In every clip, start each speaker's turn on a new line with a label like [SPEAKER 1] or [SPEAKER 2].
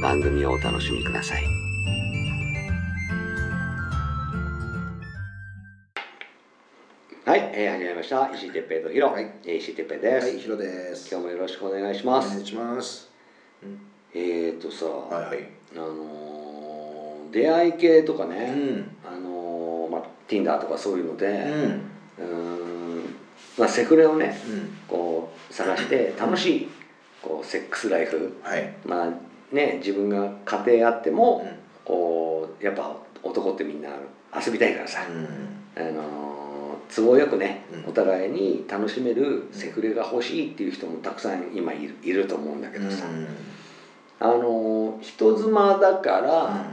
[SPEAKER 1] 番組をお楽しみください。はい、えー、始まりました。石井哲平とヒロ。
[SPEAKER 2] はい
[SPEAKER 1] えー石井哲平です、
[SPEAKER 2] はい、ヒロです。
[SPEAKER 1] 今日もよろしくお願いし
[SPEAKER 2] お
[SPEAKER 1] ます。
[SPEAKER 2] 願いします。
[SPEAKER 1] えーとさ、
[SPEAKER 2] はいはい。
[SPEAKER 1] あのー出会い系とかね、
[SPEAKER 2] ん。
[SPEAKER 1] あのーまあ、Tinder とかそういうので、
[SPEAKER 2] うん。
[SPEAKER 1] うーんまあ、セフレをね
[SPEAKER 2] うん。
[SPEAKER 1] こう探して楽しいこうセックスライフ
[SPEAKER 2] はい。
[SPEAKER 1] まあね自分が家庭あっても、
[SPEAKER 2] うん。
[SPEAKER 1] こうやっぱ男ってみんな遊びたいからさ、
[SPEAKER 2] うん。
[SPEAKER 1] あのー都合よくね、
[SPEAKER 2] うん。
[SPEAKER 1] お互いに楽しめるセフレが欲しいっていう人もたくさん今いるいると思うんだけどさ、あのー人妻だから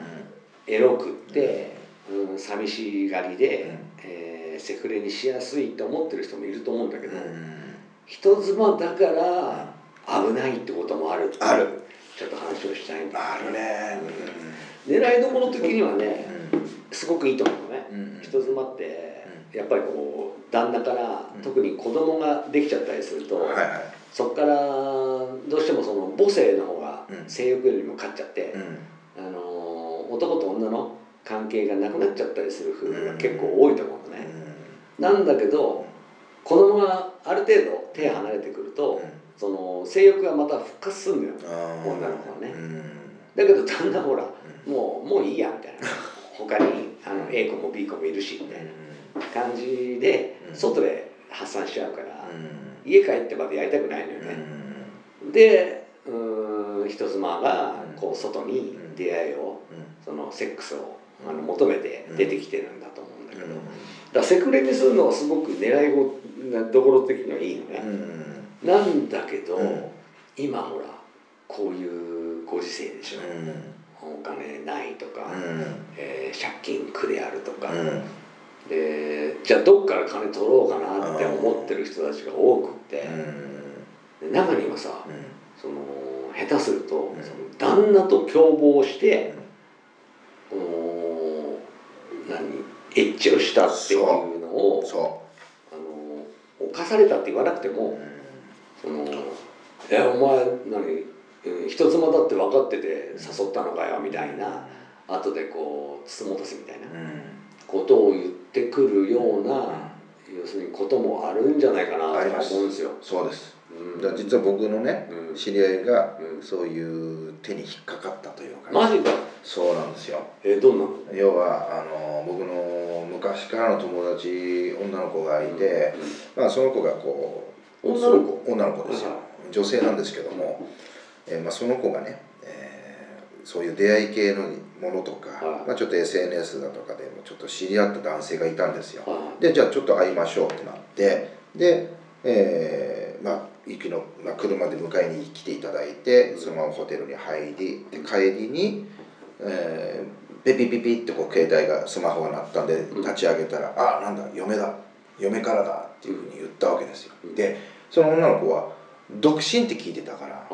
[SPEAKER 1] エロくって、うん、寂しがりで、
[SPEAKER 2] うん。
[SPEAKER 1] えーセフレにしやすいと思ってる人もいると思うんだけど、
[SPEAKER 2] うん。
[SPEAKER 1] 人妻だから危ないってこともある。
[SPEAKER 2] ある
[SPEAKER 1] ちょっと話をしたいんだ。
[SPEAKER 2] あるね。
[SPEAKER 1] 狙いどころ的にはね
[SPEAKER 2] う
[SPEAKER 1] すごくいいと思うのね。
[SPEAKER 2] ん。うん。
[SPEAKER 1] 人妻ってやっぱりこう旦那から
[SPEAKER 2] うん。
[SPEAKER 1] 特に子供ができちゃったりすると、
[SPEAKER 2] はいはい。
[SPEAKER 1] そこからどうしてもその母性の方が
[SPEAKER 2] うん。
[SPEAKER 1] 性欲よりも勝っちゃって、
[SPEAKER 2] うん。
[SPEAKER 1] あのー男と女の関係がなくなっちゃったりする夫婦が結構多いと思うのね、なんだけど子供がある程度手離れてくると、その性欲がまた復活するんだよ。女の子はね。
[SPEAKER 2] うん。
[SPEAKER 1] だけど旦那ほらもうもういいやみたいな。他にあの A 子も B 子もいるしみたいな感じで
[SPEAKER 2] うん。
[SPEAKER 1] 外で発散しちゃうから、
[SPEAKER 2] うん。
[SPEAKER 1] 家帰ってまでやりたくないのよ
[SPEAKER 2] う
[SPEAKER 1] ね、
[SPEAKER 2] ん。
[SPEAKER 1] でうーん人妻が
[SPEAKER 2] うん。
[SPEAKER 1] こう外に出会いを
[SPEAKER 2] う
[SPEAKER 1] そのセックスをあの求めて出てきてるんだと思うんだけど、だセクレにするのはすごく狙いごどころ的にはいいのね、
[SPEAKER 2] うん。
[SPEAKER 1] なんだけど、
[SPEAKER 2] うん。
[SPEAKER 1] 今ほらこういうご時世でしょ、
[SPEAKER 2] うん。
[SPEAKER 1] お金ないとか、
[SPEAKER 2] うん。
[SPEAKER 1] えー借金苦であるとか、
[SPEAKER 2] うん。
[SPEAKER 1] でじゃあどっから金取ろうかなって思ってる人たちが多くって、で中にはさその下手すると、
[SPEAKER 2] ん。
[SPEAKER 1] その旦那と共謀して、お何エッチをしたっていうのを
[SPEAKER 2] そ
[SPEAKER 1] あの犯されたって言わなくて
[SPEAKER 2] う。
[SPEAKER 1] も、その「えお前何うん人妻だって分かってて誘ったのかよ」みたいな後でこうつもたせみたいな。
[SPEAKER 2] うん。
[SPEAKER 1] ことを言ってくるような、要するにこともあるんじゃないかなと思うんですよ。
[SPEAKER 2] そうです。
[SPEAKER 1] うん。
[SPEAKER 2] だ実は僕のね
[SPEAKER 1] うん。
[SPEAKER 2] 知り合いが
[SPEAKER 1] うん。
[SPEAKER 2] そういう手に引っかかったというか、
[SPEAKER 1] マジか。
[SPEAKER 2] そうなんですよ。
[SPEAKER 1] えどんなの？
[SPEAKER 2] 要はあの僕の昔からの友達女の子がいて、まあ、その子がこう
[SPEAKER 1] 女の子
[SPEAKER 2] 女の子ですよ。
[SPEAKER 1] はい
[SPEAKER 2] 女性なんですけども、えーまあ、その子がね、えーそういう出会い系のものとか、
[SPEAKER 1] はい。
[SPEAKER 2] まあ、ちょっと SNS だとかでもちょっと知り合った男性がいたんですよ。
[SPEAKER 1] はい。
[SPEAKER 2] でじゃあちょっと会いましょうってなってで、えーまあ行きの、まあ、車で迎えに来ていただいてそのままホテルに入りで帰りに、えー、ピピピピってこう携帯がスマホが鳴ったんで
[SPEAKER 1] うん。
[SPEAKER 2] 立ち上げたら「あなんだ嫁だ嫁からだ」っていうふうに言ったわけですよ。
[SPEAKER 1] うん。
[SPEAKER 2] でその女の子は独身って聞いてたから。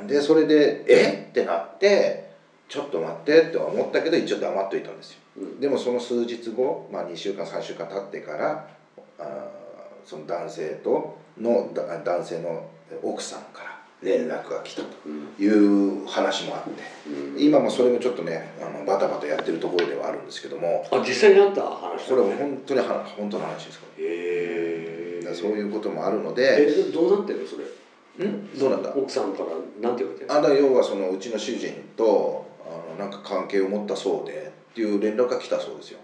[SPEAKER 2] うん。でそれで「え？っ?」てなって「ちょっと待って」って思ったけど一応黙っといたんですよ。
[SPEAKER 1] うん。
[SPEAKER 2] でもその数日後、まあ、2週間3週間経ってからあーその男性とのだ男性の奥さんから連絡が来たと
[SPEAKER 1] うん
[SPEAKER 2] いう話もあって。
[SPEAKER 1] うん。
[SPEAKER 2] 今もそれもちょっとねあのバタバタやってるところではあるんですけども。
[SPEAKER 1] あ実際にあった話
[SPEAKER 2] これは本当には本当の話ですか？
[SPEAKER 1] へえ
[SPEAKER 2] からそういうこともあるの
[SPEAKER 1] え
[SPEAKER 2] で
[SPEAKER 1] でどうなってんのそれ？
[SPEAKER 2] ん？どうなんだ？
[SPEAKER 1] 奥さんからなんて言われてる
[SPEAKER 2] あだ要はそのうちの主人とあのなんか関係を持ったそうでっていう連絡が来たそうですよ。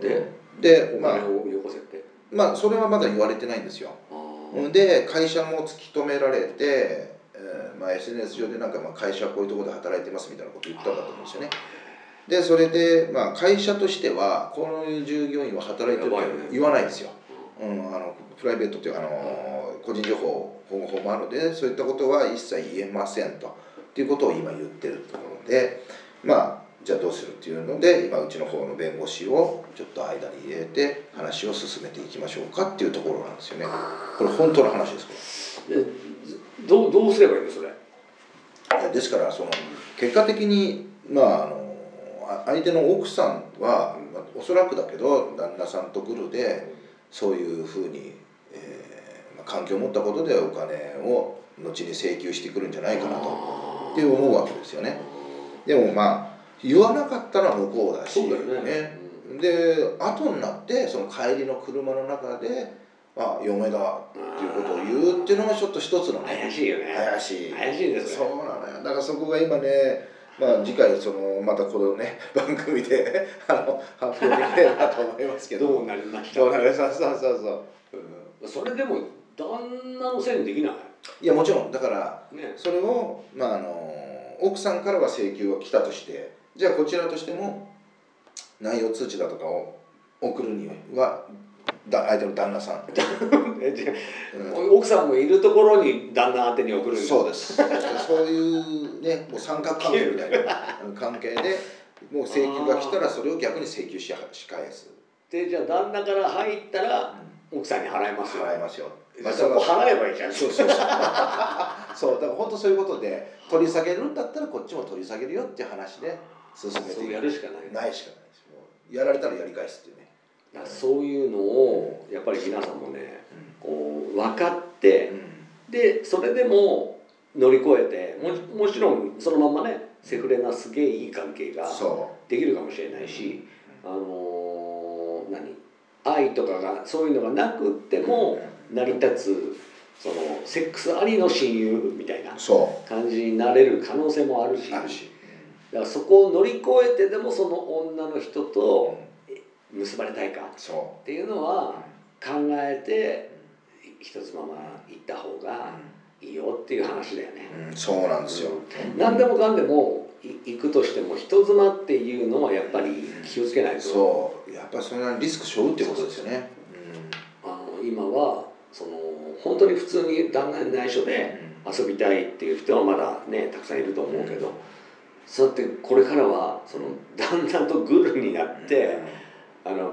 [SPEAKER 1] で？
[SPEAKER 2] でまあ
[SPEAKER 1] お金をよこせって？
[SPEAKER 2] まあそれはまだ言われてないんですよ。
[SPEAKER 1] あー。
[SPEAKER 2] で会社も突き止められて、えーまあ、SNS 上でなんかまあ会社はこういうところで働いてますみたいなこと言ったんだと思うんですよね。でそれで、まあ、会社としてはこの従業員は働いてると
[SPEAKER 1] やばいね。
[SPEAKER 2] 言わないんですよ、うん、あのプライベートというかあの個人情報保護法もあるのでそういったことは一切言えませんとっていうことを今言ってるところでまあじゃあどうするっていうので今うちの方の弁護士をちょっと間に入れて話を進めていきましょうかっていうところなんですよね。これ本当の話ですこれ
[SPEAKER 1] でどうどうすればいいのそれ
[SPEAKER 2] ですからその結果的にまああのあ相手の奥さんは、まあ、おそらくだけど旦那さんとグルでそういうふうに、えーまあ、関係を持ったことでお金を後に請求してくるんじゃないかなと。って思うわけですよね。でもまあ言わなかったのは向こうだし。
[SPEAKER 1] ね。
[SPEAKER 2] で後になってその帰りの車の中で「あ嫁だ」っていうことを言うっていうのがちょっと一つのね
[SPEAKER 1] 怪しいよね。
[SPEAKER 2] 怪しい。
[SPEAKER 1] 怪しいです
[SPEAKER 2] そうなのよ。だからそこが今ねまあ次回そのまたこのね 番組であの発表できればと思いますけど。
[SPEAKER 1] どうなりました？
[SPEAKER 2] そうそうそうそうそう、
[SPEAKER 1] それでも旦那のせいにできない？
[SPEAKER 2] いやもちろん。だから
[SPEAKER 1] ね。
[SPEAKER 2] それをまああの奥さんからは請求が来たとしてじゃあこちらとしても内容通知だとかを送るにはだ相手の旦那さん、うん。
[SPEAKER 1] あ奥さんもいるところに旦那宛てに送る
[SPEAKER 2] そうです。そういうねもう三角関係みたいな 関係でもう請求が来たらそれを逆に請求しし返す、
[SPEAKER 1] でじゃあ旦那から入ったら奥さんに払いますよ。
[SPEAKER 2] 払いますよ。
[SPEAKER 1] まあそこ払えばいいじゃん。
[SPEAKER 2] そうそうそう。そうだから本当そういうことで取り下げるんだったらこっちも取り下げるよっていう話で進めて
[SPEAKER 1] そう
[SPEAKER 2] い
[SPEAKER 1] やるしかない。
[SPEAKER 2] ないしかないです。もうやられたらやり返すっていうね。
[SPEAKER 1] そういうのをやっぱり皆さんもねこう分かってでそれでも乗り越えてももちろんそのままねセフレなすげえいい関係が
[SPEAKER 2] そ
[SPEAKER 1] できるかもしれないし、あのー何？愛とかがそういうのがなくっても成り立つそのセックスありの親友みたいな感じになれる可能性もあるし。だからそこを乗り越えてでもその女の人と結ばれたいか
[SPEAKER 2] そ
[SPEAKER 1] っていうのは考えて人妻ま行った方がいいよっていう話だよね。
[SPEAKER 2] そうなんですよ、
[SPEAKER 1] 何でもかんでもい行くとしても人妻っていうのはやっぱり気をつけないと。
[SPEAKER 2] そう。やっぱりそれはリスク背負うってことですよね。
[SPEAKER 1] あの今はその本当に普通に旦那に内緒で遊びたいっていう人はまだねたくさんいると思うけど、そうやってこれからはその旦那とグルになって、あの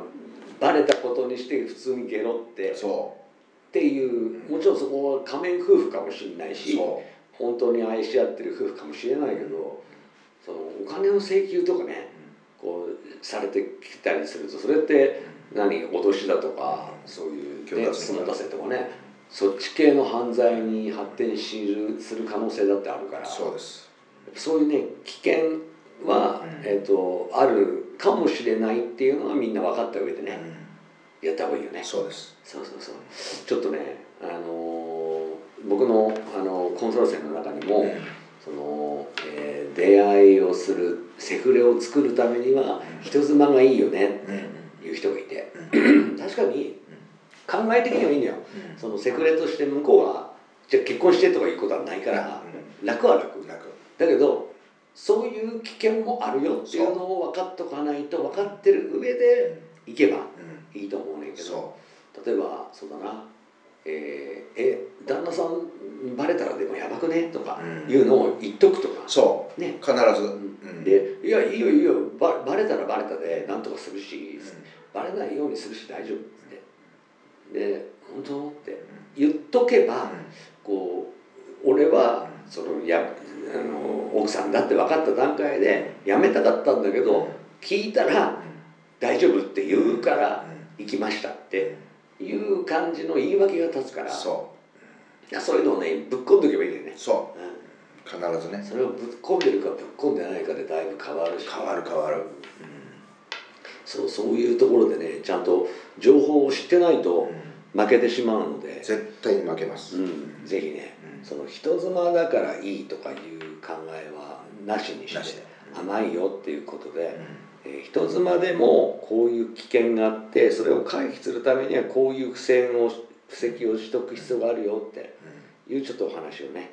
[SPEAKER 1] バレたことにして普通にゲロってっ
[SPEAKER 2] そ
[SPEAKER 1] ていうもちろんそこは仮面夫婦かもしれないうし
[SPEAKER 2] そ
[SPEAKER 1] 本当に愛し合ってる夫婦かもしれないけどそのお金の請求とかねこうされてきたりするとそれって何脅しだとかそういうね
[SPEAKER 2] 強奪
[SPEAKER 1] 積もたせとかねそっち系の犯罪に発展しるする可能性だってあるから
[SPEAKER 2] そうです。
[SPEAKER 1] そういうね危険は、
[SPEAKER 2] うん。
[SPEAKER 1] えー、とあるかもしれないっていうのはみんな分かった上でね、やった方がいいよね。
[SPEAKER 2] そうです。
[SPEAKER 1] そうそうそう。ちょっとね、あのー僕の、あのコンサル生の中にも、その、えー出会いをするセフレを作るためには人妻がいいよねっていう人がいて。確かに考え的にはいいのよ。そのセフレとして向こうがじゃあ結婚してとかいうことはないから楽は楽。
[SPEAKER 2] 楽。
[SPEAKER 1] だけどそういう危険もあるよっていうのを分かっとかないと分かってる上で行けば
[SPEAKER 2] うん。
[SPEAKER 1] いいと思うねんけど。
[SPEAKER 2] そ
[SPEAKER 1] 例えばそうだなえーえ旦那さんにバレたらでもやばくね？とか
[SPEAKER 2] うん。
[SPEAKER 1] いうのを言っとくとか。
[SPEAKER 2] う、そう。
[SPEAKER 1] ね。
[SPEAKER 2] 必ず。うん。
[SPEAKER 1] で「いやいいよいいよ。ババレたらバレたでなんとかするしバレないようにするし大丈夫」ってで「本当?」って言っとけばこう俺はそのやあの奥さんだって分かった段階で辞めたかったんだけど聞いたら「大丈夫」って言うから行きましたっていう感じの言い訳が立つから。
[SPEAKER 2] そ
[SPEAKER 1] いやそういうのをねぶっ込んでおけばいいんだよね。
[SPEAKER 2] う、そう必ずね。
[SPEAKER 1] それをぶっ込んでるかぶっ込んでないかでだいぶ変わるし。
[SPEAKER 2] 変わる変わる。
[SPEAKER 1] そうそういうところでねちゃんと情報を知ってないと負けてしまうので、
[SPEAKER 2] 絶対に負けます、
[SPEAKER 1] うん、ぜひね、
[SPEAKER 2] うん。
[SPEAKER 1] その人妻だからいいとかいう考えはなしにし
[SPEAKER 2] てで。
[SPEAKER 1] 甘いよっていうことで、人妻でもこういう危険があってそれを回避するためにはこういう付箋を布石をしとく必要があるよっていうちょっとお話をね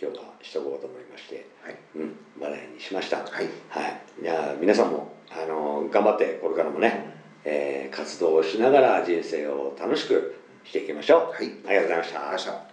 [SPEAKER 1] 今日はしとこうと思いまして、
[SPEAKER 2] はい。
[SPEAKER 1] うん、話題にしました。
[SPEAKER 2] はい。
[SPEAKER 1] はい、じゃあ皆さんもあの頑張ってこれからもね、えー活動をしながら人生を楽しくしていきましょう。
[SPEAKER 2] はい。ありがとうございました